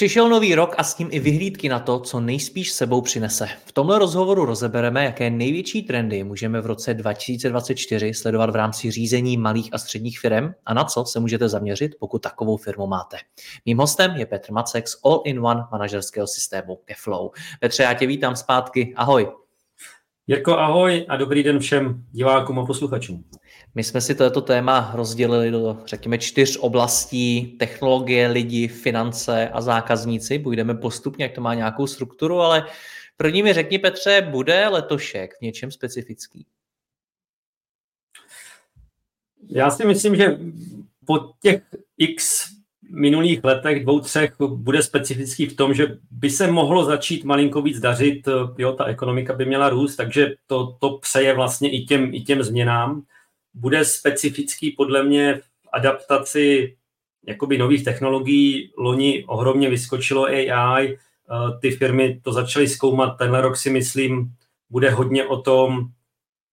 Přišel nový rok a s ním i vyhlídky na to, co nejspíš sebou přinese. V tomhle rozhovoru rozebereme, jaké největší trendy můžeme v roce 2024 sledovat v rámci řízení malých a středních firm a na co se můžete zaměřit, pokud takovou firmu máte. Mým hostem je Petr Macek z All-in-One manažerského systému Geflow. Petře, já tě vítám zpátky. Ahoj. Jirko, ahoj a dobrý den všem divákům a posluchačům. My jsme si toto téma rozdělili do, řekněme, čtyř oblastí. Technologie, lidi, finance a zákazníci. Půjdeme postupně, jak to má nějakou strukturu, ale první mi řekni, Petře, bude letošek v něčem specifický? Já si myslím, že po těch x minulých letech, dvou, třech, bude specifický v tom, že by se mohlo začít malinko víc dařit, jo, ta ekonomika by měla růst, takže to, to přeje vlastně i těm, i těm změnám bude specifický podle mě v adaptaci jakoby nových technologií. Loni ohromně vyskočilo AI, eh, ty firmy to začaly zkoumat. Tenhle rok si myslím, bude hodně o tom,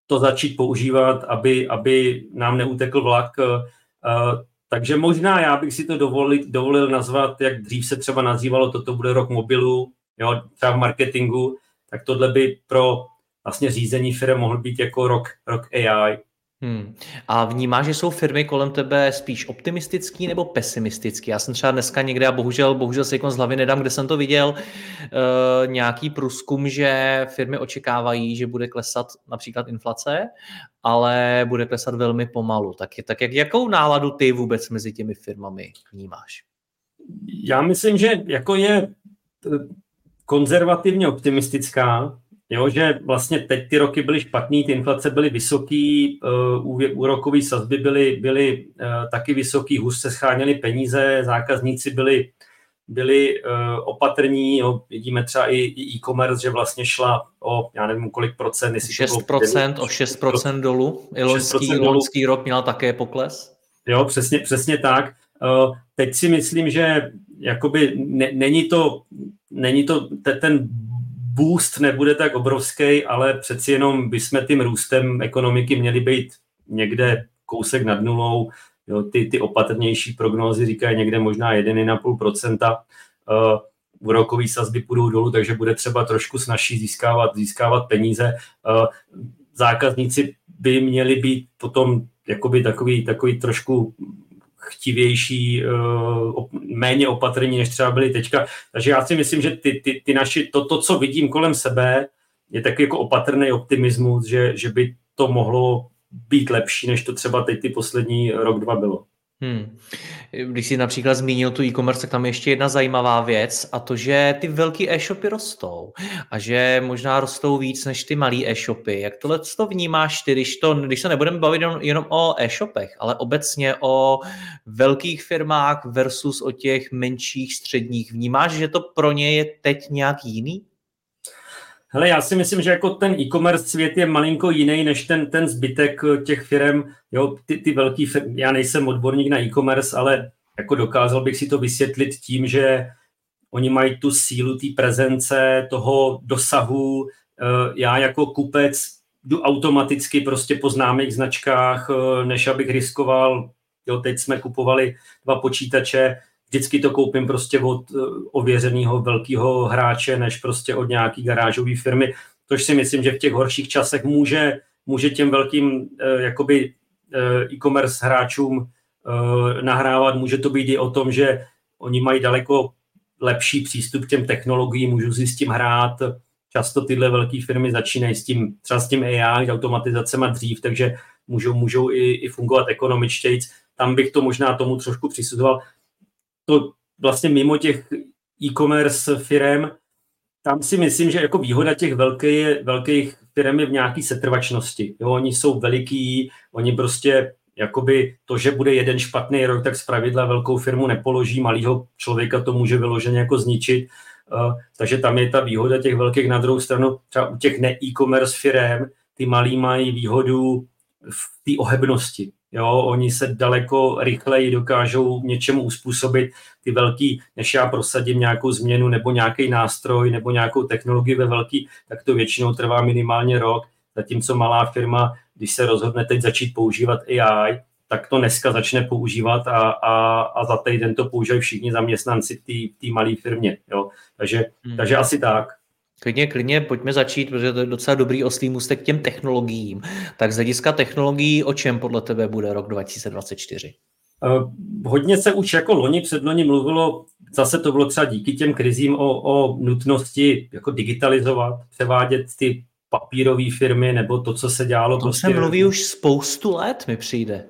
to začít používat, aby, aby nám neutekl vlak. Eh, takže možná já bych si to dovolil, dovolil nazvat, jak dřív se třeba nazývalo, toto bude rok mobilu, jo, třeba v marketingu, tak tohle by pro vlastně řízení firm mohl být jako rok, rok AI. Hmm. A vnímáš, že jsou firmy kolem tebe spíš optimistický nebo pesimistický? Já jsem třeba dneska někde, a bohužel, bohužel se z hlavy nedám, kde jsem to viděl, uh, nějaký průzkum, že firmy očekávají, že bude klesat například inflace, ale bude klesat velmi pomalu. Tak, tak jak, jakou náladu ty vůbec mezi těmi firmami vnímáš? Já myslím, že jako je konzervativně optimistická, Jo, že vlastně teď ty roky byly špatný, ty inflace byly vysoký, uh, úrokové sazby byly, byly uh, taky vysoký, hůř se scháněly peníze, zákazníci byli, byli uh, opatrní, jo, vidíme třeba i, e-commerce, že vlastně šla o, já nevím kolik procent, jestli 6 to bylo, o 6 procent dolů, i loňský, loňský rok měl také pokles. Jo, přesně, přesně tak. Teď si myslím, že jakoby ne, není to, není to ten boost nebude tak obrovský, ale přeci jenom bychom tím růstem ekonomiky měli být někde kousek nad nulou. Jo, ty, ty opatrnější prognózy říkají někde možná 1,5%. Uh, úrokové sazby půjdou dolů, takže bude třeba trošku snažší získávat, získávat peníze. Uh, zákazníci by měli být potom jakoby takový, takový trošku chtivější, eh, méně opatrní, než třeba byli teďka. Takže já si myslím, že ty, ty, ty naši, to, to, co vidím kolem sebe, je taky jako opatrný optimismus, že, že by to mohlo být lepší, než to třeba teď ty poslední rok, dva bylo. Hmm. Když jsi například zmínil tu e-commerce, tak tam je ještě jedna zajímavá věc a to, že ty velký e-shopy rostou a že možná rostou víc než ty malý e-shopy. Jak tohle to vnímáš ty, když, to, když se nebudeme bavit jenom o e-shopech, ale obecně o velkých firmách versus o těch menších středních. Vnímáš, že to pro ně je teď nějak jiný? Hele, já si myslím, že jako ten e-commerce svět je malinko jiný než ten, ten zbytek eh, těch firm. Jo, ty, ty velký firmy, já nejsem odborník na e-commerce, ale jako dokázal bych si to vysvětlit tím, že oni mají tu sílu té prezence, toho dosahu. Eh, já jako kupec jdu automaticky prostě po známých značkách, eh, než abych riskoval. Jo, teď jsme kupovali dva počítače, vždycky to koupím prostě od eh, ověřeného velkého hráče, než prostě od nějaký garážové firmy, což si myslím, že v těch horších časech může, může těm velkým eh, jakoby eh, e-commerce hráčům nahrávat. Může to být i o tom, že oni mají daleko lepší přístup k těm technologiím, můžu si s tím hrát. Často tyhle velké firmy začínají s tím, třeba s tím AI, automatizacema dřív, takže můžou, můžou i, i fungovat ekonomičtějc. Tam bych to možná tomu trošku přisuzoval to vlastně mimo těch e-commerce firm, tam si myslím, že jako výhoda těch velký, velkých firm je v nějaké setrvačnosti. Jo, oni jsou veliký, oni prostě jakoby to, že bude jeden špatný rok, tak zpravidla velkou firmu nepoloží, malýho člověka to může vyloženě jako zničit. Uh, takže tam je ta výhoda těch velkých. Na druhou stranu třeba u těch ne-e-commerce firm, ty malí mají výhodu v té ohebnosti. Jo, oni se daleko rychleji dokážou něčemu uspůsobit. Ty velký, než já prosadím nějakou změnu nebo nějaký nástroj nebo nějakou technologii ve velký, tak to většinou trvá minimálně rok. Zatímco malá firma, když se rozhodne teď začít používat AI, tak to dneska začne používat a, a, a za týden to používají všichni zaměstnanci v té malé firmě. Jo. Takže, hmm. takže asi tak. Klidně, klidně, pojďme začít, protože to je docela dobrý oslý můstek k těm technologiím. Tak z hlediska technologií, o čem podle tebe bude rok 2024? Uh, eh, hodně se už jako loni před loni mluvilo, zase to bylo třeba díky těm krizím o, o nutnosti jako digitalizovat, převádět ty papírové firmy nebo to, co se dělalo. To prostě... se mluví už spoustu let, mi přijde.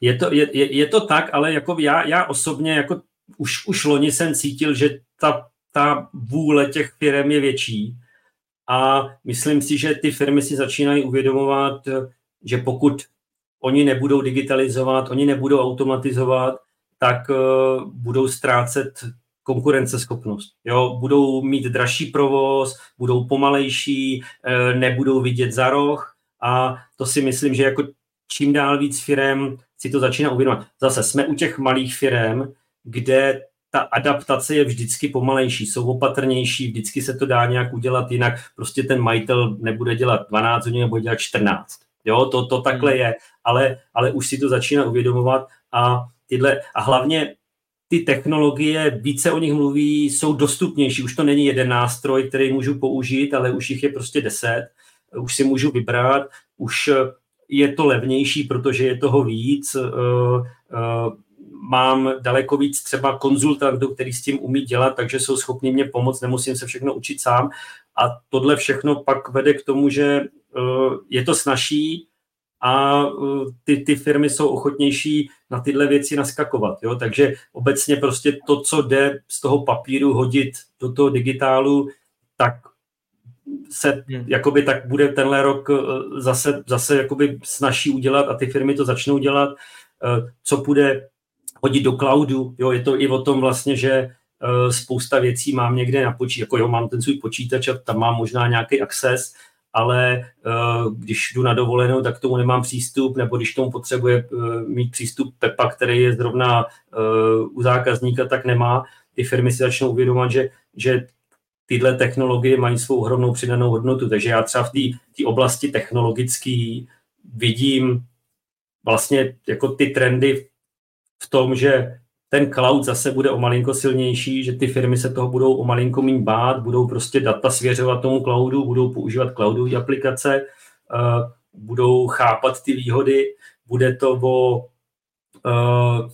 Je to, je, je, je to tak, ale jako já, já osobně jako už, už loni jsem cítil, že ta ta vůle těch firm je větší. A myslím si, že ty firmy si začínají uvědomovat, že pokud oni nebudou digitalizovat, oni nebudou automatizovat, tak uh, budou ztrácet konkurenceschopnost. Jo? Budou mít dražší provoz, budou pomalejší, uh, nebudou vidět za roh a to si myslím, že jako čím dál víc firm si to začíná uvědomovat. Zase jsme u těch malých firm, kde ta adaptace je vždycky pomalejší, jsou opatrnější, vždycky se to dá nějak udělat jinak. Prostě ten majitel nebude dělat 12 hodin, nebo dělat 14. Jo, to, to takhle hmm. je, ale, ale už si to začíná uvědomovat a tyhle, a hlavně ty technologie, více o nich mluví, jsou dostupnější. Už to není jeden nástroj, který můžu použít, ale už jich je prostě deset. Už si můžu vybrat, už je to levnější, protože je toho víc. Uh, uh, mám daleko víc třeba konzultantů, který s tím umí dělat, takže jsou schopni mě pomoct, nemusím se všechno učit sám. A tohle všechno pak vede k tomu, že uh, je to snažší a uh, ty, ty firmy jsou ochotnější na tyhle věci naskakovat. Jo? Takže obecně prostě to, co jde z toho papíru hodit do toho digitálu, tak se hmm. jakoby tak bude tenhle rok uh, zase, zase jakoby snaží udělat a ty firmy to začnou dělat. Co bude hodit do cloudu. Jo, je to i o tom vlastně, že uh, spousta věcí mám někde na počítači, jako jo, mám ten svůj počítač a tam mám možná nějaký access, ale uh, když jdu na dovolenou, tak k tomu nemám přístup, nebo když tomu potřebuje uh, mít přístup Pepa, který je zrovna u zákazníka, tak nemá. Ty firmy si začnou uvědomovat, že, že tyhle technologie mají svou ohromnou přidanou hodnotu. Takže já třeba v té oblasti technologické vidím vlastně jako ty trendy v tom, že ten cloud zase bude o malinko silnější, že ty firmy se toho budou o malinko méně bát, budou prostě data svěřovat tomu cloudu, budou používat cloudové aplikace, uh, budou chápat ty výhody, bude to o uh,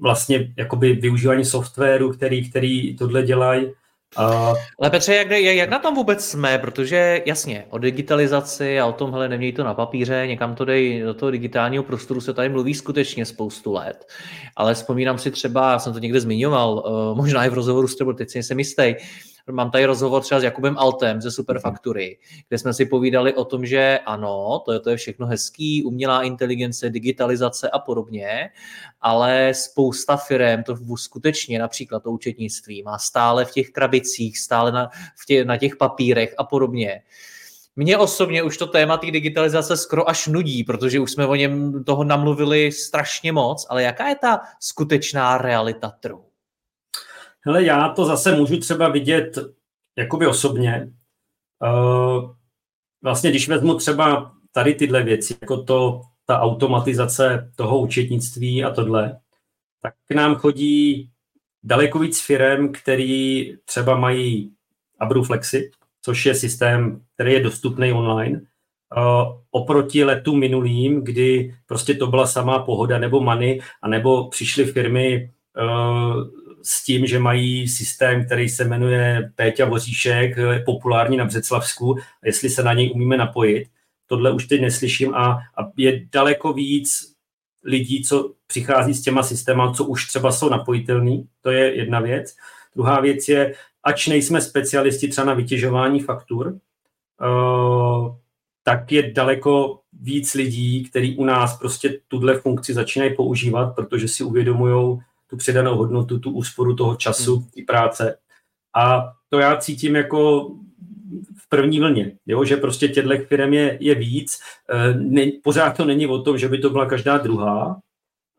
vlastně jakoby využívání softwaru, který, který tohle dělají, Uh, Ale Petře, jak, jak na tom vůbec jsme? Protože jasně, o digitalizaci a o tom, hele, neměj to na papíře, někam to dej do toho digitálního prostoru se tady mluví skutečně spoustu let. Ale vzpomínám si třeba, já jsem to někde zmiňoval, uh, možná i v rozhovoru s tebou, teď si nejsem jistý, Mám tady rozhovor třeba s Jakubem Altem ze Superfaktury, kde jsme si povídali o tom, že ano, to je, to je všechno hezký, umělá inteligence, digitalizace a podobně, ale spousta firm to skutečně, například to účetnictví, má stále v těch krabicích, stále na, v tě, na těch papírech a podobně. Mně osobně už to téma té digitalizace skoro až nudí, protože už jsme o něm toho namluvili strašně moc, ale jaká je ta skutečná realita trhu? Hele, já to zase můžu třeba vidět jakoby osobně. Uh, vlastně, když vezmu třeba tady tyhle věci, jako to, ta automatizace toho účetnictví a tohle, tak k nám chodí daleko víc firm, který třeba mají Abruflexy, což je systém, který je dostupný online, uh, oproti letu minulým, kdy prostě to byla samá pohoda nebo many, anebo přišly firmy uh, s tím, že mají systém, který se jmenuje Péťa Voříšek, populární na Břeclavsku, jestli se na něj umíme napojit. Tohle už teď neslyším a, a je daleko víc lidí, co přichází s těma systémy, co už třeba jsou napojitelný, to je jedna věc. Druhá věc je, ač nejsme specialisti třeba na vytěžování faktur, uh, tak je daleko víc lidí, kteří u nás prostě tuhle funkci začínají používat, protože si uvědomují tu přidanou hodnotu, tu úsporu toho času hmm. práce. A to já cítím jako v první vlně, jo? že prostě těchto firm je, je víc. E, ne, pořád to není o tom, že by to byla každá druhá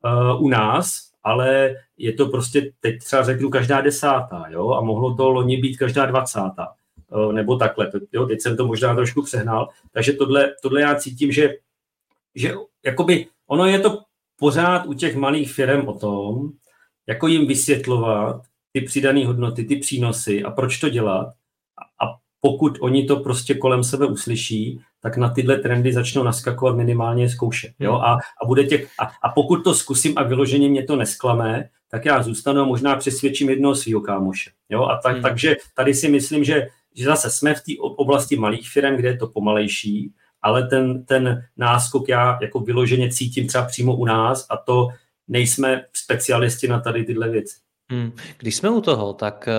e, u nás, ale je to prostě, teď třeba řeknu, každá desátá, jo? a mohlo to loni být každá dvacátá, e, nebo takhle. Jo? Teď jsem to možná trošku přehnal, takže tohle, tohle já cítím, že, že jakoby ono je to pořád u těch malých firm o tom, jako jim vysvětlovat ty přidané hodnoty, ty přínosy a proč to dělat. A pokud oni to prostě kolem sebe uslyší, tak na tyhle trendy začnou naskakovat minimálně zkoušet. Jo? Hmm. A, a, bude těch, a, a pokud to zkusím a vyloženě mě to nesklame, tak já zůstanu a možná přesvědčím jednoho svého kámoše. Jo? A tak, hmm. takže tady si myslím, že, že zase jsme v té oblasti malých firm, kde je to pomalejší, ale ten, ten náskok já jako vyloženě cítím třeba přímo u nás a to nejsme specialisti na tady tyhle věci. Hmm. Když jsme u toho, tak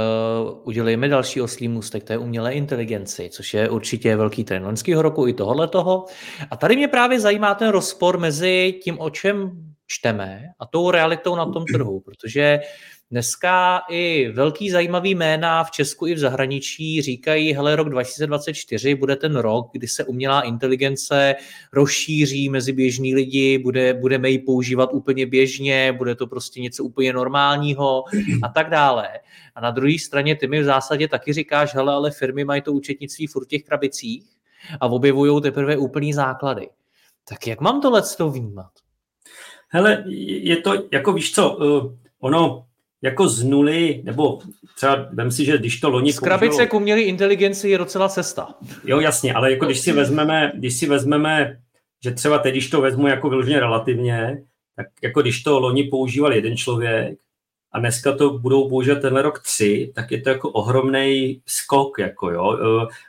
uh, udělejme další oslý můstek té umělé inteligenci, což je určitě velký trend loňského roku i tohohle toho. A tady mě právě zajímá ten rozpor mezi tím, o čem čteme a tou realitou na tom trhu, protože Dneska i velký zajímavý jména v Česku i v zahraničí říkají, hele, rok 2024 bude ten rok, kdy se umělá inteligence rozšíří mezi běžní lidi, bude, budeme ji používat úplně běžně, bude to prostě něco úplně normálního a tak dále. A na druhé straně ty mi v zásadě taky říkáš, hele, ale firmy mají to účetnictví furt v těch krabicích a objevují teprve úplný základy. Tak jak mám tohle to vnímat? Hele, je to, jako víš co, uh, ono, jako z nuly, nebo třeba vem si, že když to loni... Z krabice použilo... k umělé inteligenci je docela cesta. Jo, jasně, ale jako když si vezmeme, když si vezmeme, že třeba teď, když to vezmu jako vyloženě relativně, tak jako když to loni používal jeden člověk a dneska to budou používat tenhle rok tři, tak je to jako ohromný skok, jako jo.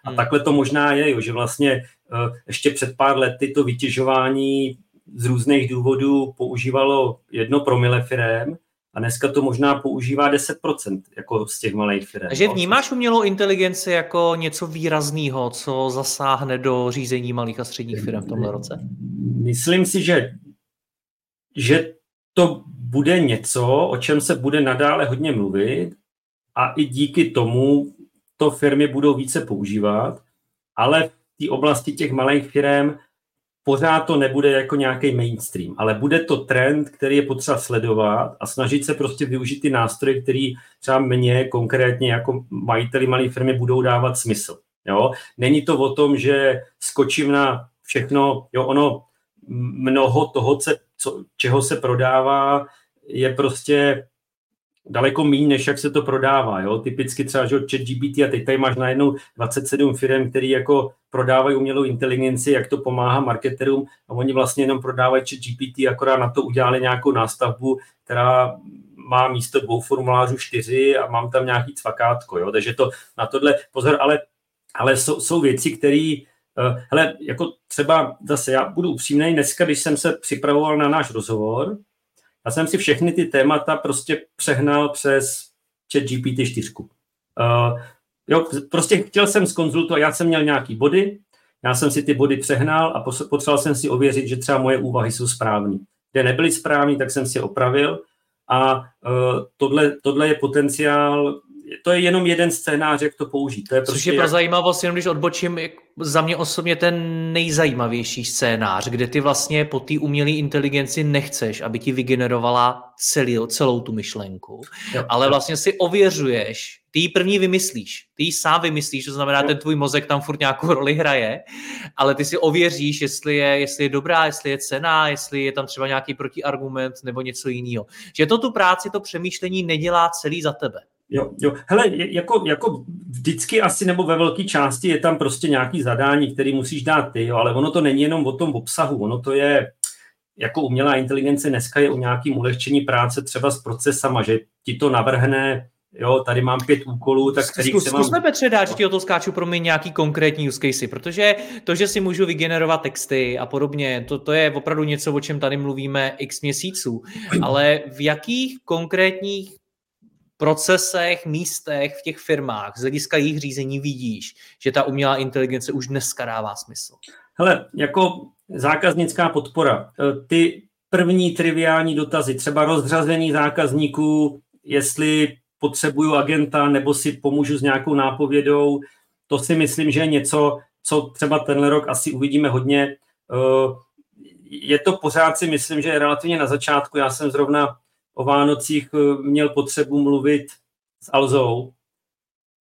A hmm. takhle to možná je, jo, že vlastně eh, ještě před pár lety to vytěžování z různých důvodů používalo jedno promile firem, a dneska to možná používá 10% jako z těch malých firm. Takže vnímáš umělou inteligenci jako něco výrazného, co zasáhne do řízení malých a středních firm v tomhle roce? Myslím si, že, že to bude něco, o čem se bude nadále hodně mluvit a i díky tomu to firmy budou více používat, ale v té oblasti těch malých firm pořád to nebude jako nějaký mainstream, ale bude to trend, který je potřeba sledovat a snažit se prostě využít ty nástroje, který třeba mě konkrétně jako majiteli malé firmy budou dávat smysl. Jo? Není to o tom, že skočím na všechno, jo, ono mnoho toho, co, čeho se prodává, je prostě daleko méně, než jak se to prodává. Jo? Typicky třeba, že chat GPT a teď tady máš najednou 27 firm, který jako prodávají umělou inteligenci, jak to pomáhá marketerům a oni vlastně jenom prodávají chat GPT, akorát na to udělali nějakou nástavbu, která má místo dvou formulářů čtyři a mám tam nějaký cvakátko, jo? takže to na tohle pozor, ale, ale jsou, jsou věci, které uh, hele, jako třeba zase já budu upřímný, dneska, když jsem se připravoval na náš rozhovor, já jsem si všechny ty témata prostě přehnal přes chat GPT 4. Uh, jo, prostě chtěl jsem skonzultovat, já jsem měl nějaký body, já jsem si ty body přehnal a potřeboval jsem si ověřit, že třeba moje úvahy jsou správné. Kde nebyly správné, tak jsem si je opravil a uh, tohle, tohle je potenciál to je jenom jeden scénář, jak to použít. To je prostě Což je pro jak... zajímavost, jenom když odbočím, za mě osobně ten nejzajímavější scénář, kde ty vlastně po té umělé inteligenci nechceš, aby ti vygenerovala celý, celou tu myšlenku, jo, ale jo. vlastně si ověřuješ, ty ji první vymyslíš, ty ji sám vymyslíš, to znamená, jo. ten tvůj mozek tam furt nějakou roli hraje, ale ty si ověříš, jestli je, jestli je dobrá, jestli je cená, jestli je tam třeba nějaký protiargument nebo něco jiného. Že to tu práci, to přemýšlení nedělá celý za tebe. Jo, jo. Hele, jako, jako vždycky asi nebo ve velké části je tam prostě nějaký zadání, který musíš dát ty, jo, ale ono to není jenom o tom obsahu, ono to je jako umělá inteligence dneska je o nějakým ulehčení práce třeba s procesama, že ti to navrhne jo, tady mám pět úkolů, tak kterých Zkus, se mám... Zkusme, Petře, dát, ti o to skáču pro mě nějaký konkrétní use case, protože to, že si můžu vygenerovat texty a podobně, to, to je opravdu něco, o čem tady mluvíme x měsíců, ale v jakých konkrétních procesech, místech v těch firmách z hlediska jejich řízení vidíš, že ta umělá inteligence už dneska dává smysl? Hele, jako zákaznická podpora, e, ty první triviální dotazy, třeba rozřazení zákazníků, jestli potřebuju agenta nebo si pomůžu s nějakou nápovědou, to si myslím, že je něco, co třeba tenhle rok asi uvidíme hodně. E, je to pořád si myslím, že je relativně na začátku. Já jsem zrovna o Vánocích e, měl potřebu mluvit s Alzou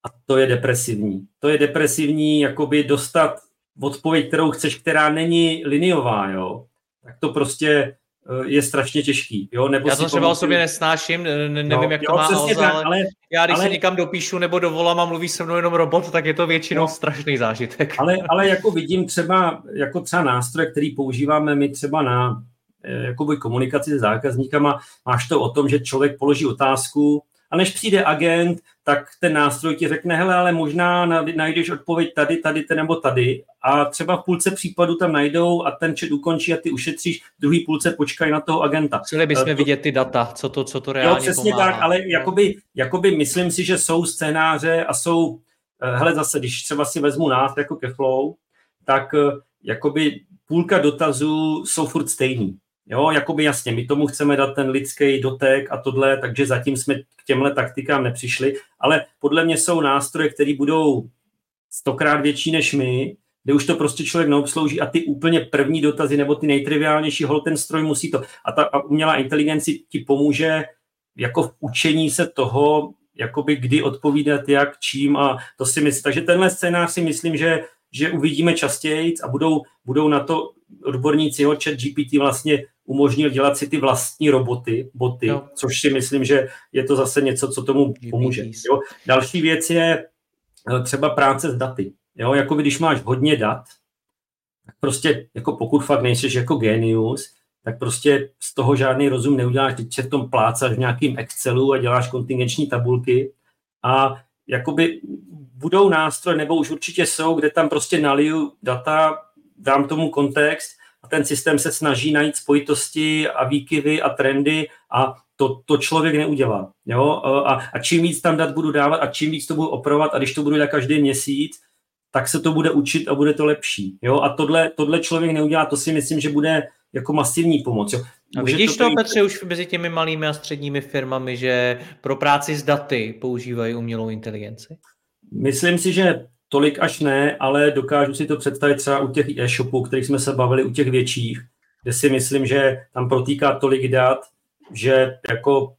a to je depresivní. To je depresivní, jakoby dostat odpověď, kterou chceš, která není liniová, jo, tak to prostě eh, je strašně těžký. Jo? Nebo já to třeba o sobě nesnáším, nevím, no, jak to jo, má Alza, tak, ale, ale já když ale, se někam dopíšu nebo dovolám a mluví se mnou jenom robot, tak je to většinou no, strašný zážitek. Ale, ale jako vidím třeba, jako třeba nástroje, který používáme my třeba na eh, jakoby komunikaci s zákazníkama, máš to o tom, že člověk položí otázku, a než přijde agent, tak ten nástroj ti řekne, hele, ale možná najdeš odpověď tady, tady, tady nebo tady. A třeba v půlce případu tam najdou a ten chat ukončí a ty ušetříš, druhý půlce počkají na toho agenta. Chtěli bychom to, vidět ty data, co to, co to reálně Jo, přesně pomáhá. tak, ale jakoby, jakoby myslím si, že jsou scénáře a jsou, eh, hele zase, když třeba si vezmu nás jako ke flow, tak eh, jakoby půlka dotazů jsou furt stejný. Jo, jakoby jasně, my tomu chceme dát ten lidský dotek a tohle, takže zatím jsme k těmhle taktikám nepřišli, ale podle mě jsou nástroje, které budou stokrát větší než my, kde už to prostě člověk neobslouží a ty úplně první dotazy nebo ty nejtriviálnější, hol ten stroj musí to. A ta umělá inteligence ti pomůže jako v učení se toho, jakoby kdy odpovídat, jak, čím a to si myslím. Takže tenhle scénář si myslím, že, že uvidíme častěji a budou, budou na to odborníci, jo, chat GPT vlastně umožnil dělat si ty vlastní roboty, boty, jo. což si myslím, že je to zase něco, co tomu pomůže. Jo. Další věc je eh, třeba práce s daty. Jo, jako když máš hodně dat, tak prostě jako pokud fakt nejsi jako genius, tak prostě z toho žádný rozum neuděláš, teď se v tom plácaš v nějakým Excelu a děláš kontingenční tabulky a jakoby budou nástroje, nebo už určitě jsou, kde tam prostě naliju data, dám tomu kontext a ten systém se snaží najít spojitosti a výkyvy a trendy a to, to člověk neudělá. Jo? A, a čím víc tam dat budu dávat a čím víc to budu opravovat a když to budu dělat každý měsíc, tak se to bude učit a bude to lepší. Jo? A tohle, tohle člověk neudělá, to si myslím, že bude jako masivní pomoc. Jo? A vidíš to, to Petře, už mezi těmi malými a středními firmami, že pro práci s daty používají umělou inteligenci? Myslím si, že tolik až ne, ale dokážu si to představit třeba u těch e-shopů, kterých jsme se bavili, u těch větších, kde si myslím, že tam protýká tolik dat, že jako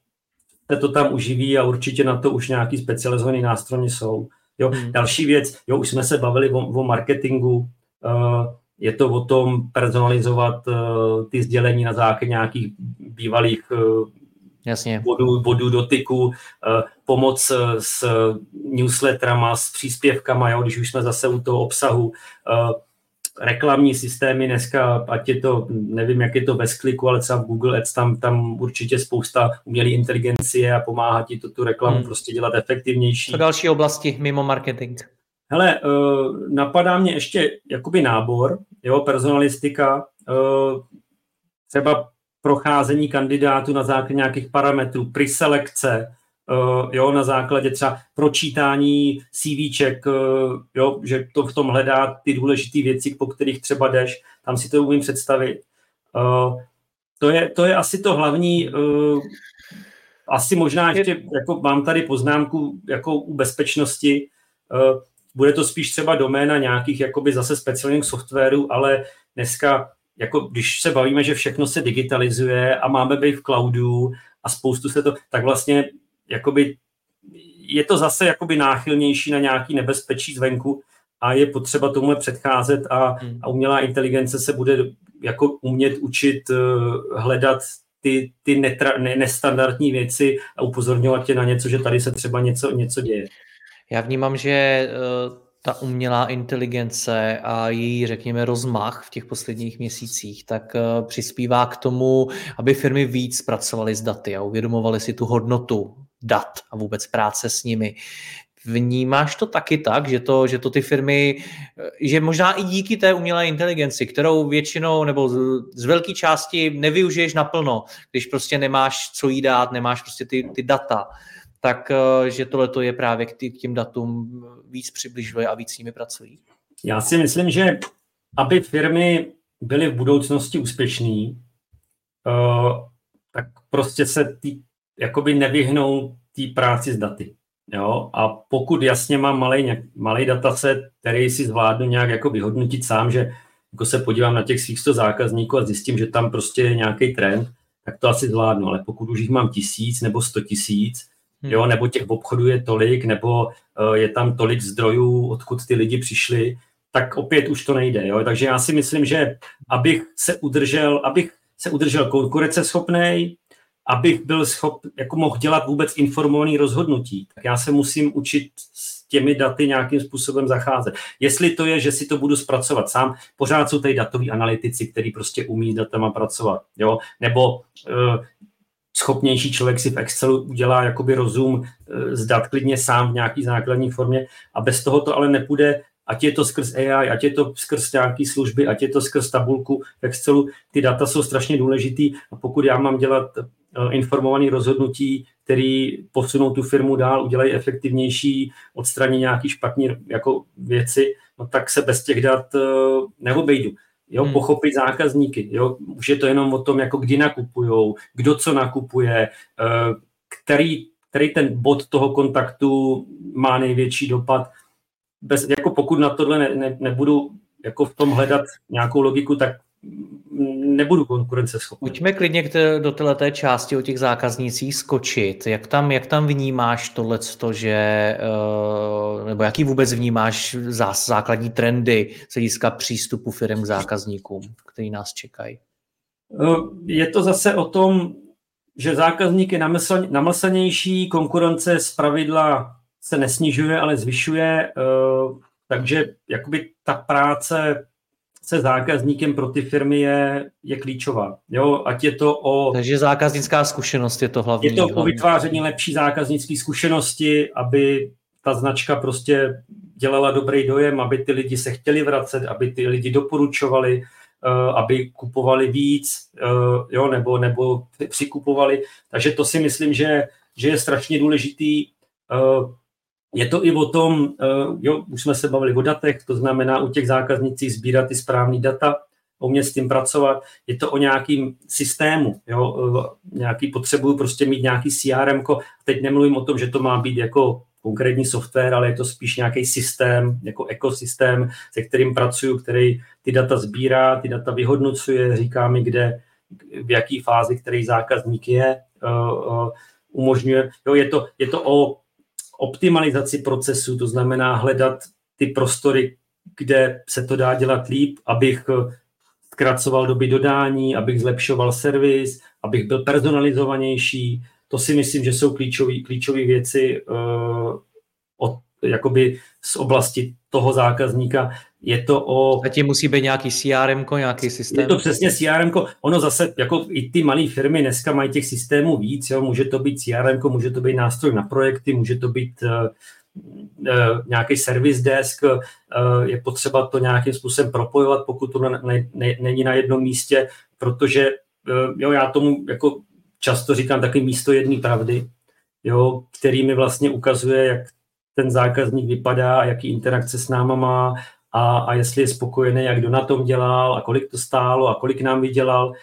se to tam uživí a určitě na to už nějaký specializovaný nástroje jsou. Jo, hmm. Další věc, jo, už jsme se bavili o, o marketingu, uh, je to o tom personalizovat uh, ty sdělení na základě nějakých bývalých uh, Jasně. Bodu, bodu dotyku, eh, pomoc eh, s newsletterama, s příspěvkama, jo, když už jsme zase u toho obsahu, eh, reklamní systémy dneska, ať je to, nevím, jak je to bez kliku, ale třeba v Google Ads, tam, tam určitě spousta umělé inteligencie a pomáhá ti to tu reklamu hmm. prostě dělat efektivnější. Co další oblasti mimo marketing? Hele, napadá mě ještě jakoby nábor, jo, personalistika, třeba procházení kandidátů na základě nějakých parametrů, priselekce, jo, na základě třeba pročítání CVček, uh, jo, že to v tom hledá ty důležité věci, po kterých třeba jdeš, tam si to umím představit. Uh, to, je, to je asi to hlavní, asi možná ještě, jako mám tady poznámku jako u bezpečnosti, bude to spíš třeba doména nějakých jakoby zase speciálních softwarů, ale dneska jako když se bavíme, že všechno se digitalizuje a máme být v cloudu a spoustu se to, tak vlastně jakoby je to zase jakoby náchylnější na nějaký nebezpečí zvenku a je potřeba tomu předcházet a, hmm. a umělá inteligence se bude jako umět učit uh, hledat ty, ty netra, ne, nestandardní věci a upozorňovat tě na něco, že tady se třeba něco, něco děje. Já vnímám, že uh ta umělá inteligence a její, řekněme, rozmach v těch posledních měsících, tak přispívá k tomu, aby firmy víc pracovaly s daty a uvědomovaly si tu hodnotu dat a vůbec práce s nimi. Vnímáš to taky tak, že to, že to ty firmy, že možná i díky té umělé inteligenci, kterou většinou nebo z, z velké části nevyužiješ naplno, když prostě nemáš co jí dát, nemáš prostě ty, ty data, tak eh, že tohle je právě k, tím datům víc přibližuje a víc s nimi pracují? Já si myslím, že aby firmy byly v budoucnosti úspěšný, uh, tak prostě se tý, jakoby nevyhnou té práci s daty. Jo? A pokud jasně mám malý, malý dataset, který si zvládnu nějak jako vyhodnotit sám, že jako se podívám na těch svých 100 zákazníků a zjistím, že tam prostě je nějaký trend, tak to asi zvládnu. Ale pokud už jich mám tisíc nebo sto tisíc, hmm. jo, nebo těch obchodů je tolik, nebo uh, je tam tolik zdrojů, odkud ty lidi přišli, tak opět už to nejde. Jo? Takže já si myslím, že abych se udržel, abych se udržel konkurenceschopný, abych byl schop, jako mohl dělat vůbec informovaný rozhodnutí, tak já se musím učit s těmi daty nějakým způsobem zacházet. Jestli to je, že si to budu zpracovat sám, pořád jsou tady datoví analytici, který prostě umí s datama pracovat, jo? nebo uh, schopnější člověk si v Excelu udělá jakoby rozum uh, z dat klidně sám v nějaký základní formě a bez toho to ale nepůjde ať je to skrz AI, ať je to skrz nějaké služby, ať je to skrz tabulku v Excelu, ty data jsou strašně důležitý a pokud já mám dělat Eh, informovaný rozhodnutí, který posunou tu firmu dál, udělají efektivnější, odstraní nějaký špatné jako věci, no tak se bez těch dat uh, neobejdu. Jo, hmm. pochopit zákazníky. Jo, už je to jenom o tom, jako kdy nakupujou, kdo co nakupuje, uh, který, který ten bod toho kontaktu má největší dopad. Bez, jako pokud na tohle ne, ne, nebudu jako v tom hledat nějakou logiku, tak nebudu konkurenceschopný. Pojďme klidně k do této části o těch zákaznících skočit. Jak tam, jak tam vnímáš tohle, že, eh, nebo jaký vůbec vnímáš základní trendy z hlediska přístupu firm k zákazníkům, který nás čekají? Eh, je to zase o tom, že zákazník je namlsanější, konkurence z pravidla se nesnižuje, ale zvyšuje, eh, takže jakoby ta práce se zákazníkem pro ty firmy je, je klíčová. Jo, ať je to o... Takže zákaznická zkušenost je to hlavní. Je to hlavní. o vytváření lepší zákaznické zkušenosti, aby ta značka prostě dělala dobrý dojem, aby ty lidi se chtěli vracet, aby ty lidi doporučovali, uh, aby kupovali víc, uh, jo, nebo, nebo přikupovali. Takže to si myslím, že, že je strašně důležitý uh, je to i o tom, eh, jo, už jsme se bavili o datech, to znamená u těch zákaznicích sbírat ty správné data, umět s tím pracovat. Je to o nějakým systému, jo, eh, nějaký potřebuju prostě mít nějaký CRM. Teď nemluvím o tom, že to má být jako konkrétní software, ale je to spíš nějaký systém, jako ekosystém, se kterým pracuju, který ty data sbírá, ty data vyhodnocuje, říká mi, kde, v jaký fázi který zákazník je, uh, umožňuje. Jo, je, to, je to o optimalizaci procesu, to znamená hledat ty prostory, kde se to dá dělat líp, abych eh, zkracoval doby dodání, abych zlepšoval servis, abych byl personalizovanější. To si myslím, že jsou klíčové věci od, jakoby z oblasti toho zákazníka. Je to o... A tím musí být nějaký CRM, nějaký systém? Je to přesně CRM. Ono zase, jako i ty malé firmy dneska mají těch systémů víc. Jo? Může to být CRM, může to být nástroj na projekty, může to být uh, uh, nějaký service desk. Uh, je potřeba to nějakým způsobem propojovat, pokud to ne, ne, není na jednom místě, protože jo, já tomu jako často říkám taky místo jedné pravdy, jo, který mi vlastně ukazuje, jak ten zákazník vypadá, jaký interakce s náma má a, a jestli je spokojený, jak kdo na tom dělal a kolik to stálo a kolik nám vydělal.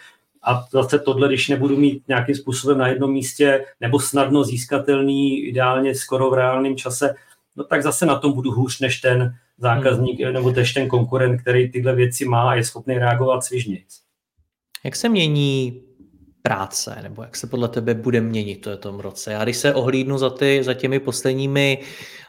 A zase tohle, když nebudu mít nějakým způsobem na jednom místě nebo snadno získatelný, ideálně skoro v reálném čase, no tak zase na tom budu hůř než ten zákazník hmm. nebo tež ten konkurent, který tyhle věci má a je schopný reagovat svižně. Jak se mění práce, nebo jak se podle tebe bude měnit to tom roce? Já když se ohlídnu za, ty, za těmi posledními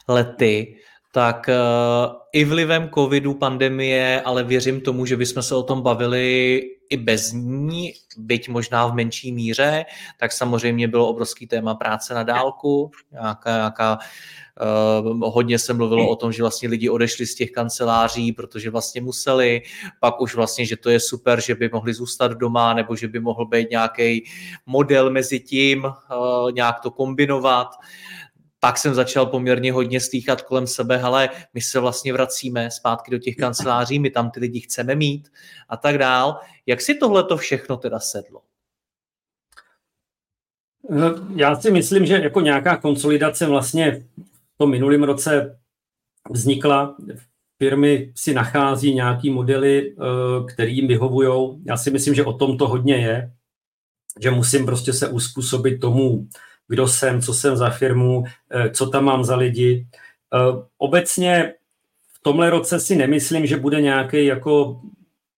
lety, tak uh, i vlivem covidu, pandemie, ale věřím tomu, že bychom se o tom bavili i bez ní, byť možná v menší míře, tak samozřejmě bylo obrovský téma práce na dálku, nějaká, nějaká hodně se mluvilo o tom, že vlastně lidi odešli z těch kanceláří, protože vlastně museli, pak už vlastně, že to je super, že by mohli zůstat doma, nebo že by mohl být nějaký model mezi tím, uh, nějak to kombinovat. Pak jsem začal poměrně hodně stýchat kolem sebe, ale my se vlastně vracíme zpátky do těch kanceláří, my tam ty lidi chceme mít a tak dál. Jak si tohle to všechno teda sedlo? Já si myslím, že jako nějaká konsolidace vlastně tom minulém roce vznikla. Firmy si nachází nějaký modely, eh, které jim vyhovují. Já si myslím, že o tom to hodně je, že musím prostě se uspůsobit tomu, kdo jsem, co jsem za firmu, eh, co tam mám za lidi. Eh, obecně v tomhle roce si nemyslím, že bude nějaký jako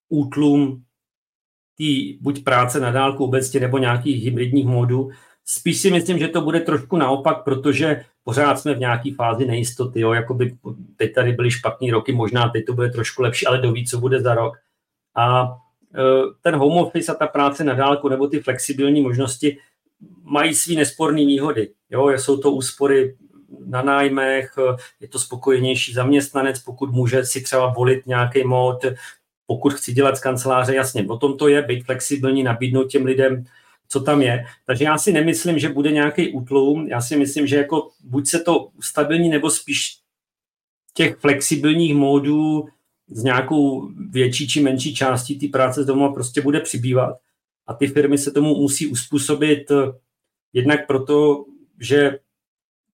útlum tý buď práce na dálku obecně nebo nějakých hybridních módů. Spíš si myslím, že to bude trošku naopak, protože pořád jsme v nějaké fázi nejistoty. Jo? Jakoby teď tady byly špatné roky, možná teď to bude trošku lepší, ale doví, co bude za rok. A e, ten home office a ta práce na dálku nebo ty flexibilní možnosti mají svý nesporné výhody. Jo? Jsou to úspory na nájmech, je to spokojenější zaměstnanec, pokud může si třeba volit nějaký mod, pokud chci dělat z kanceláře, jasně, o tom to je, být flexibilní, nabídnout těm lidem co tam je. Takže já si nemyslím, že bude nějaký útlum. Já si myslím, že jako buď se to ustabilní, nebo spíš těch flexibilních módů s nějakou větší či menší částí té práce z domova prostě bude přibývat. A ty firmy se tomu musí uspůsobit eh, jednak proto, že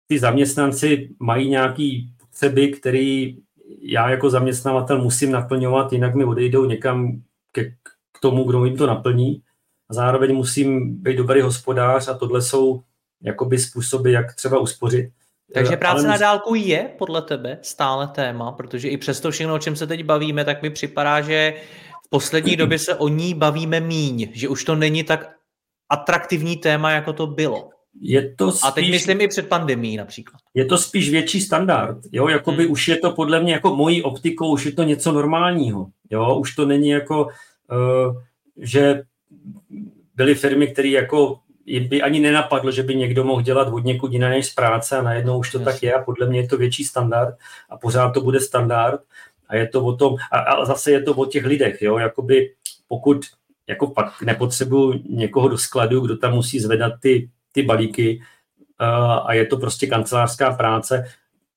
ty zaměstnanci mají nějaký potřeby, který já jako zaměstnavatel musím naplňovat, jinak mi odejdou někam ke, k tomu, kdo jim to naplní a zároveň musím být dobrý hospodář a tohle jsou jakoby způsoby, jak třeba uspořit. Takže eh, práce Ale na dálku je podle tebe stále téma, protože i přesto všechno, o čem se teď bavíme, tak mi připadá, že v poslední době se o ní bavíme míň, že už to není tak atraktivní téma, jako to bylo. Je to spíš, a teď myslím i před pandemí například. Je to spíš větší standard. Jo, jakoby hmm. už je to podle mě jako mojí optikou, už je to něco normálního. Jo, už to není jako, uh, že byly firmy, které jako by ani nenapadlo, že by někdo mohl dělat od někud jiné než z práce a najednou už to tak je a podle mě je to větší standard a pořád to bude standard a je to o tom, a, a zase je to o těch lidech, jo, jakoby pokud jako pak nepotřebuju někoho do skladu, kdo tam musí zvedat ty, ty balíky uh, a je to prostě kancelářská práce,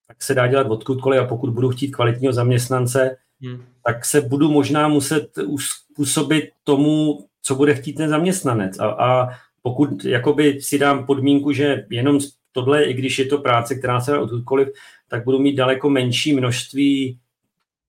tak se dá dělat odkudkoliv a pokud budu chtít kvalitního zaměstnance, hmm. tak se budu možná muset uspůsobit tomu, co bude chtít ten zaměstnanec. A, a pokud jakoby si dám podmínku, že jenom tohle, i když je to práce, která se dá odkudkoliv, tak budu mít daleko menší množství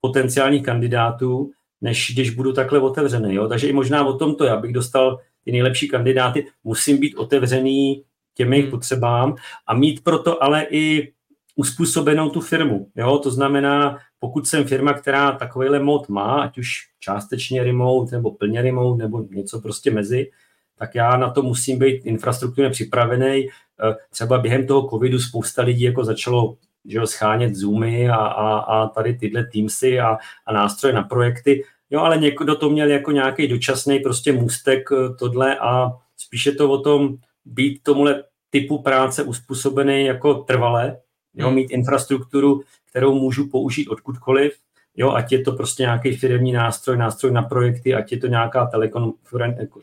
potenciálních kandidátů, než když budu takhle otevřený. Jo? Takže i možná o tom to, abych dostal ty nejlepší kandidáty, musím být otevřený těm jejich hmm. potřebám a mít proto ale i uspůsobenou tu firmu. Jo? To znamená, pokud jsem firma, která takovýhle mod má, ať už částečně remote, nebo plně remote, nebo něco prostě mezi, tak já na to musím být infrastrukturně připravený. Eh, třeba během toho covidu spousta lidí jako začalo že jo, schánět Zoomy a, a, a tady tyhle Teamsy a, a nástroje na projekty. Jo, ale někdo to měl jako nějaký dočasný prostě můstek eh, tohle a spíše to o tom být tomuhle typu práce uspůsobený jako trvalé, jo, hmm. mít infrastrukturu, kterou můžu použít odkudkoliv, jo, ať je to prostě nějaký firmní nástroj, nástroj na projekty, ať je to nějaká telekon,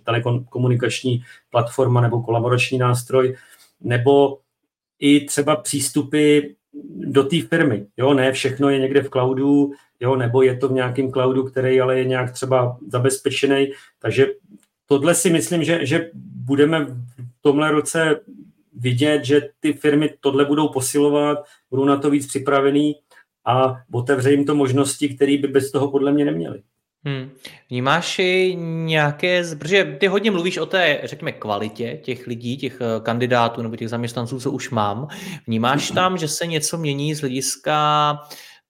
telekomunikační platforma nebo kolaborační nástroj, nebo i třeba přístupy do té firmy. Jo, ne všechno je někde v cloudu, jo, nebo je to v nějakém cloudu, který ale je nějak třeba zabezpečený. Takže tohle si myslím, že, že budeme v tomhle roce vidět, že ty firmy tohle budou posilovat, budou na to víc připravený a otevře jim to možnosti, které by bez toho podle mě neměly. Hmm. Vnímáš i nějaké, protože ty hodně mluvíš o té, řekněme, kvalitě těch lidí, těch eh, kandidátů nebo těch zaměstnanců, co už mám. Vnímáš tam, že se něco mění z hlediska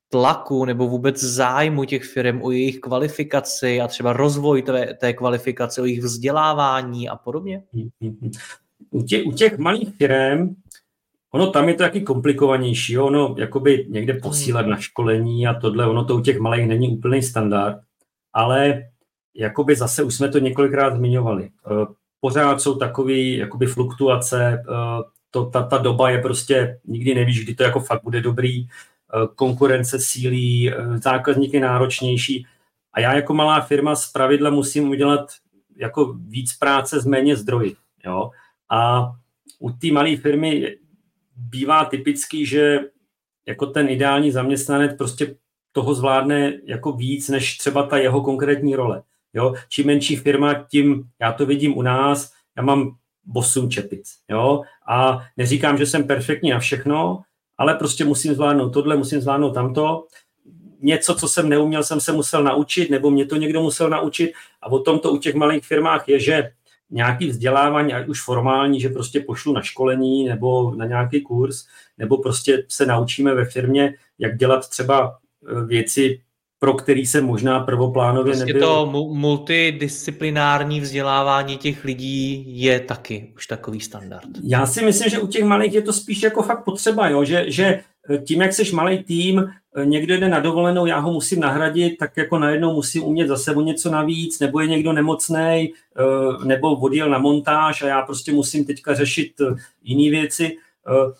tlaku nebo vůbec zájmu těch firm o jejich kvalifikaci a třeba rozvoj té, té kvalifikace, o jejich vzdělávání a podobně? Hmm, hmm, hmm. U těch, u těch malých firm, ono tam je to taky komplikovanější, ono jakoby někde posílat na školení a tohle, ono to u těch malých není úplný standard, ale jakoby zase už jsme to několikrát zmiňovali. Eh, pořád jsou takové jakoby fluktuace, eh, to, ta, ta doba je prostě, nikdy nevíš, kdy to jako fakt bude dobrý, eh, konkurence sílí, zákazník je náročnější a já jako malá firma z pravidla musím udělat jako víc práce z méně zdroji. Jo? A u té malé firmy bývá typický, že jako ten ideální zaměstnanec prostě toho zvládne jako víc, než třeba ta jeho konkrétní role. Jo? Čím menší firma, tím, já to vidím u nás, já mám 8 čepic. Jo? A neříkám, že jsem perfektní na všechno, ale prostě musím zvládnout tohle, musím zvládnout tamto. Něco, co jsem neuměl, jsem se musel naučit, nebo mě to někdo musel naučit. A o tom to u těch malých firmách je, že nějaký vzdělávání, ať už formální, že prostě pošlu na školení nebo na nějaký kurz, nebo prostě se naučíme ve firmě, jak dělat třeba e, věci, pro který se možná prvoplánově prostě nebyl. to multidisciplinární vzdělávání těch lidí je taky už takový standard. Já si myslím, že u těch malých je to spíš jako fakt potřeba, jo? Že, že tím, jak seš malý tým, někdo jde na dovolenou, já ho musím nahradit, tak jako najednou musím umět zase o něco navíc, nebo je někdo nemocný, eh, nebo odjel na montáž a já prostě musím teďka řešit eh, jiné věci. Eh,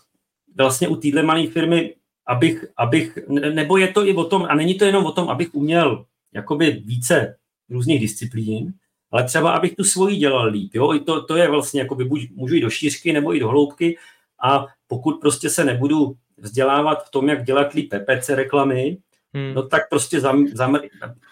vlastně u téhle malé firmy, abych, abych, nebo je to i o tom, a není to jenom o tom, abych uměl jakoby více různých disciplín, ale třeba abych tu svoji dělal líp. Jo? I to, to je vlastně, jakoby buď můžu jít do šířky nebo i do hloubky a pokud prostě se nebudu vzdělávat v tom, jak dělat líp PPC reklamy, hmm. no tak prostě zam, zam,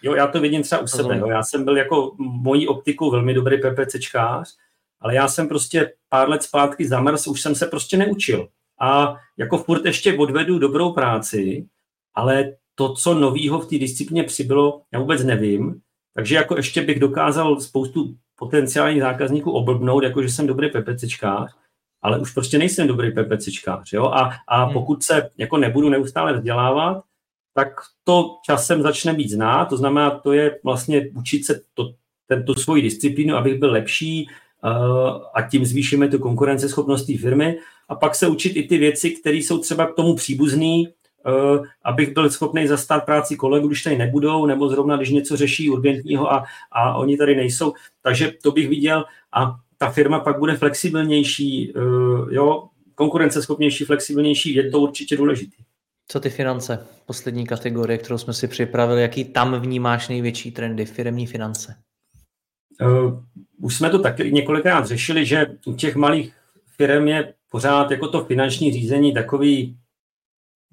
jo, já to vidím třeba u sebe, jo, já jsem byl jako mojí optikou velmi dobrý PPCčkář, ale já jsem prostě pár let zpátky zamrz, už jsem se prostě neučil. A jako furt ještě odvedu dobrou práci, ale to, co novýho v té disciplíně přibylo, já vůbec nevím. Takže jako ještě bych dokázal spoustu potenciálních zákazníků oblbnout, jako že jsem dobrý PPCčkář, ale už prostě nejsem dobrý PPCčkář. Jo? A, a hmm. pokud se jako nebudu neustále vzdělávat, tak to časem začne být znát, to znamená, to je vlastně učit se to, tento svoji disciplínu, abych byl lepší uh, a tím zvýšíme tu konkurenceschopnost té firmy a pak se učit i ty věci, které jsou třeba k tomu příbuzný, uh, abych byl schopný zastát práci kolegů, když tady nebudou, nebo zrovna, když něco řeší urgentního a, a oni tady nejsou. Takže to bych viděl a ta firma pak bude flexibilnější, eh, jo, konkurenceschopnější, flexibilnější, je to určitě důležité. Co ty finance? Poslední kategorie, kterou jsme si připravili. Jaký tam vnímáš největší trendy? Firemní finance. Uh, už jsme to taky několikrát řešili, že u těch malých firm je pořád jako to finanční řízení takový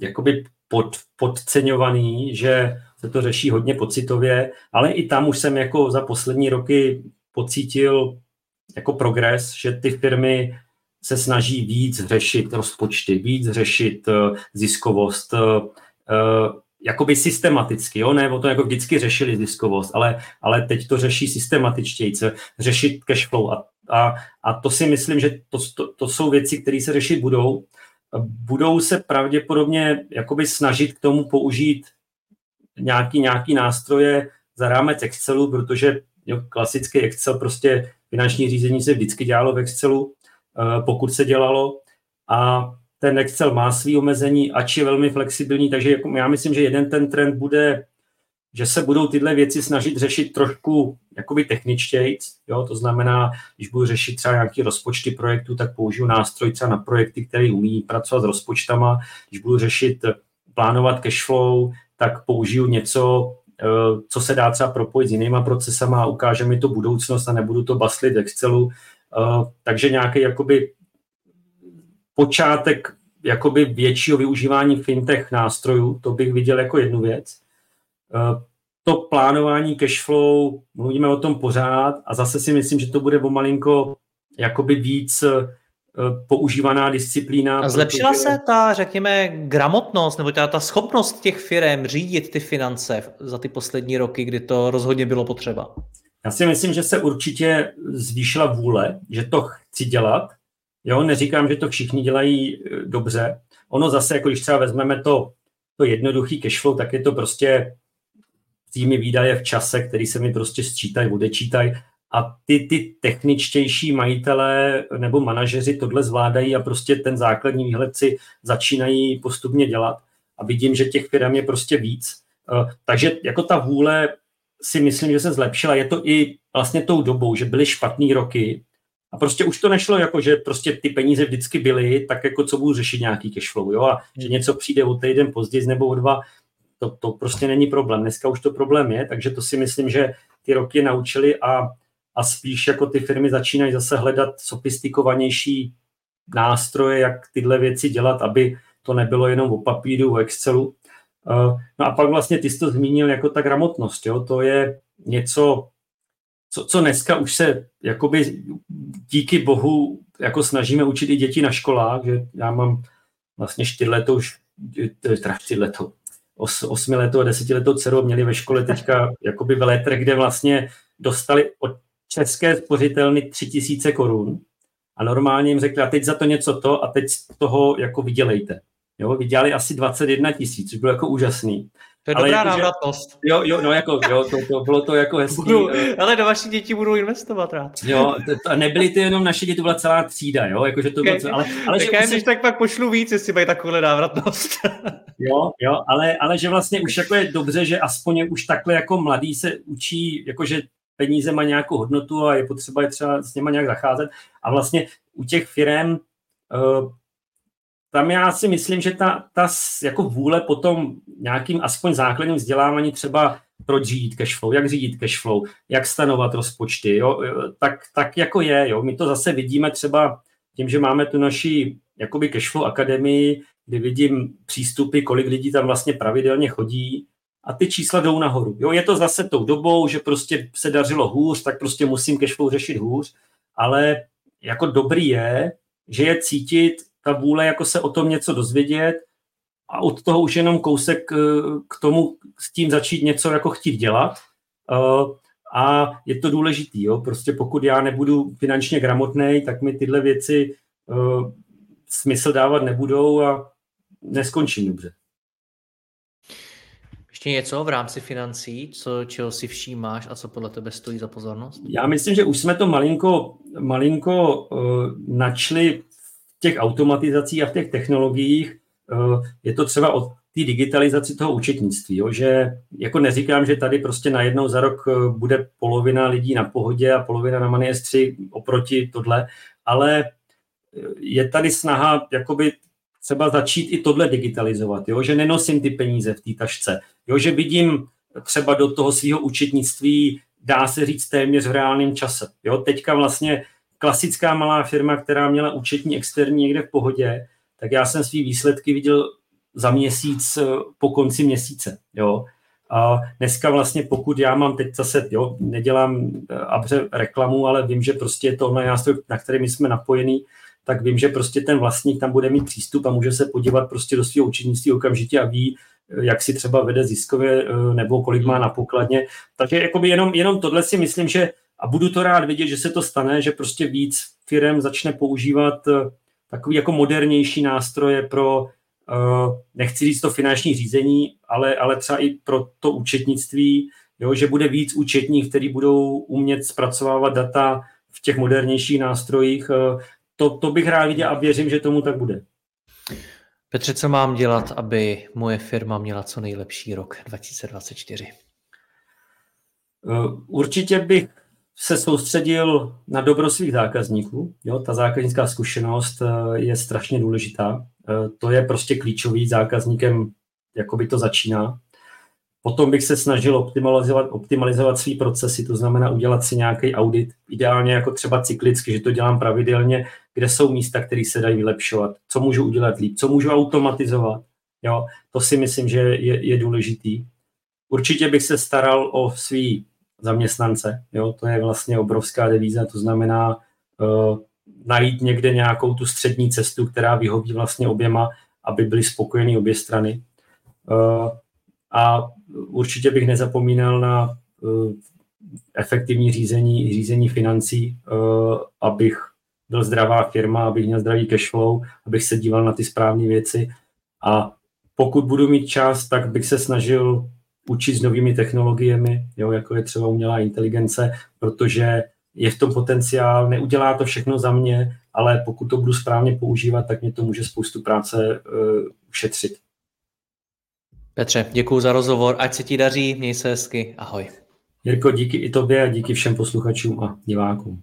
jakoby pod, podceňovaný, že se to řeší hodně pocitově, ale i tam už jsem jako za poslední roky pocítil jako progres, že ty firmy se snaží víc řešit rozpočty, víc řešit uh, ziskovost, uh, jakoby systematicky, jo, ne, o to jako vždycky řešili ziskovost, ale, ale teď to řeší systematičtěji, řešit cash flow a, a, a to si myslím, že to, to, to jsou věci, které se řešit budou. Budou se pravděpodobně jakoby snažit k tomu použít nějaký, nějaký nástroje za rámec Excelu, protože jo, klasický Excel prostě Finanční řízení se vždycky dělalo v Excelu, eh, pokud se dělalo. A ten Excel má své omezení, ač je velmi flexibilní, takže jako já myslím, že jeden ten trend bude, že se budou tyhle věci snažit řešit trošku jakoby techničtěji, jo, to znamená, když budu řešit třeba nějaké rozpočty projektů, tak použiju nástroj třeba na projekty, který umí pracovat s rozpočtama, když budu řešit plánovat cash flow, tak použiju něco, co se dá třeba propojit s jinýma procesama a ukáže mi to budoucnost a nebudu to baslit Excelu. Eh, takže nějaký jakoby počátek jakoby většího využívání fintech nástrojů, to bych viděl jako jednu věc. Eh, to plánování cashflow, mluvíme o tom pořád a zase si myslím, že to bude pomalinko jakoby víc Eh, používaná disciplína. A zlepšila protože... se ta, řekněme, gramotnost nebo ta, ta schopnost těch firm řídit ty finance za ty poslední roky, kdy to rozhodně bylo potřeba? Já si myslím, že se určitě zvýšila vůle, že to chci dělat. Jo, neříkám, že to všichni dělají eh, dobře. Ono zase, jako když třeba vezmeme to, to jednoduchý cashflow, tak je to prostě týmy výdaje v čase, který se mi prostě sčítají, odečítají a ty, ty techničtější majitelé nebo manažeři tohle zvládají a prostě ten základní výhled si začínají postupně dělat a vidím, že těch firm je prostě víc. Eh, takže jako ta vůle si myslím, že se zlepšila. Je to i vlastně tou dobou, že byly špatné roky A prostě už to nešlo jako, že prostě ty peníze vždycky byly, tak jako co budu řešit nějaký cashflow, jo, a že něco přijde o týden později nebo o dva, to, to prostě není problém. Dneska už to problém je, takže to si myslím, že ty roky naučili a, a spíš jako ty firmy začínají zase hledat sofistikovanější nástroje, jak tyhle věci dělat, aby to nebylo jenom o papíru, o Excelu. Eh, no a pak vlastně ty jsi to zmínil jako ta gramotnost, jo? to je něco, co, co dneska už se jakoby díky bohu jako snažíme učit i děti na školách, že já mám vlastně čtyřletou, teda čtyřletou, os, osmiletou a desetiletou dceru měli ve škole teďka jakoby veletrh, kde vlastně dostali od české spořitelny tři tisíce korun a normálně jim řekli, a teď za to něco to a teď z toho jako vydělejte. Jo, vydělali asi 21 tisíc, což bylo jako úžasný. To je ale dobrá jako, návratnost. Jo, jo, no jako, jo, to, to, bylo to jako hezký. Budu, eh. ale do vaší děti budou investovat rád. Jo, to, nebyly to jenom naše děti, to byla celá třída, jo, jakože to bylo, ale, ale tak že já si... tak pak pošlu víc, jestli mají takovou návratnost. jo, jo, ale, ale že vlastně už jako je dobře, že aspoň už takhle jako mladý se učí, jakože peníze má nějakou hodnotu a je potřeba je třeba s něma nějak zacházet. A vlastně u těch firm uh, tam já si myslím, že ta, ta jako vůle potom nějakým aspoň základním vzdělávání třeba proč řídit cashflow, jak řídit cashflow, jak stanovat rozpočty, jo, tak, tak jako je. Jo. My to zase vidíme třeba tím, že máme tu naši jakoby cashflow akademii, kdy vidím přístupy, kolik lidí tam vlastně pravidelně chodí a ty čísla jdou nahoru. Jo, je to zase tou dobou, že prostě se dařilo hůř, tak prostě musím cashflow řešit hůř, ale jako dobrý je, že je cítit ta vůle jako se o tom něco dozvědět a od toho už jenom kousek eh, k tomu s tím začít něco jako chtít dělat. Eh, a je to důležitý, jo? prostě pokud já nebudu finančně gramotný, tak mi tyhle věci uh, smysl dávat nebudou a neskončím dobře. Ještě něco v rámci financí, co, čeho si všímáš a co podle tebe stojí za pozornost? Já myslím, že už jsme to malinko, malinko uh, načli těch automatizací a v těch technologiích eh, je to třeba o té digitalizaci toho účetnictví, jo, že jako neříkám, že tady prostě najednou za rok eh, bude polovina lidí na pohodě a polovina na 3 oproti tohle, ale je tady snaha jakoby třeba začít i tohle digitalizovat, jo, že nenosím ty peníze v té tašce, jo, že vidím třeba do toho svého účetnictví, dá se říct téměř v reálném čase. Jo, teďka vlastně klasická malá firma, která měla účetní externí někde v pohodě, tak já jsem svý výsledky viděl za měsíc eh, po konci měsíce. Jo. A dneska vlastně, pokud já mám teď zase, jo, nedělám eh, abře reklamu, ale vím, že prostě je to online nástroj, na který my jsme napojení, tak vím, že prostě ten vlastník tam bude mít přístup a může se podívat prostě do svého účetnictví okamžitě a ví, eh, jak si třeba vede ziskově nebo kolik má na pokladně. Takže jenom, jenom tohle si myslím, že a budu to rád vidět, že se to stane, že prostě víc firm začne používat eh, takový jako modernější nástroje pro, nechci říct to finanční řízení, ale, ale třeba i pro to účetnictví, jo, že bude víc účetních, který budou umět zpracovávat data v těch modernějších nástrojích. To, to bych rád viděl a věřím, že tomu tak bude. Petře, co mám dělat, aby moje firma měla co nejlepší rok 2024? Určitě bych se soustředil na dobro svých zákazníků. Jo, ta zákaznická zkušenost eh, je strašně důležitá. Eh, to je prostě klíčový zákazníkem, jako by to začíná. Potom bych se snažil optimalizovat, optimalizovat svý procesy, to znamená udělat si nějaký audit, ideálně jako třeba cyklicky, že to dělám pravidelně, kde jsou místa, které se dají vylepšovat, co můžu udělat líp, co můžu automatizovat. Jo, to si myslím, že je, je důležitý. Určitě bych se staral o svý zaměstnance. Jo? To je vlastně obrovská devíza, to znamená uh, najít někde nějakou tu střední cestu, která vyhoví vlastně oběma, aby byly spokojeny obě strany. Uh, a určitě bych nezapomínal na uh, efektivní řízení, řízení financí, uh, abych byl zdravá firma, abych měl zdravý cash flow, abych se díval na ty správné věci. A pokud budu mít čas, tak bych se snažil učit s novými technologiemi, jo, jako je třeba umělá inteligence, protože je v tom potenciál, neudělá to všechno za mě, ale pokud to budu správně používat, tak mě to může spoustu práce uh, ušetřit. Petře, děkuji za rozhovor, ať se ti daří, měj se hezky, ahoj. Jirko, díky i tobě a díky všem posluchačům a divákům.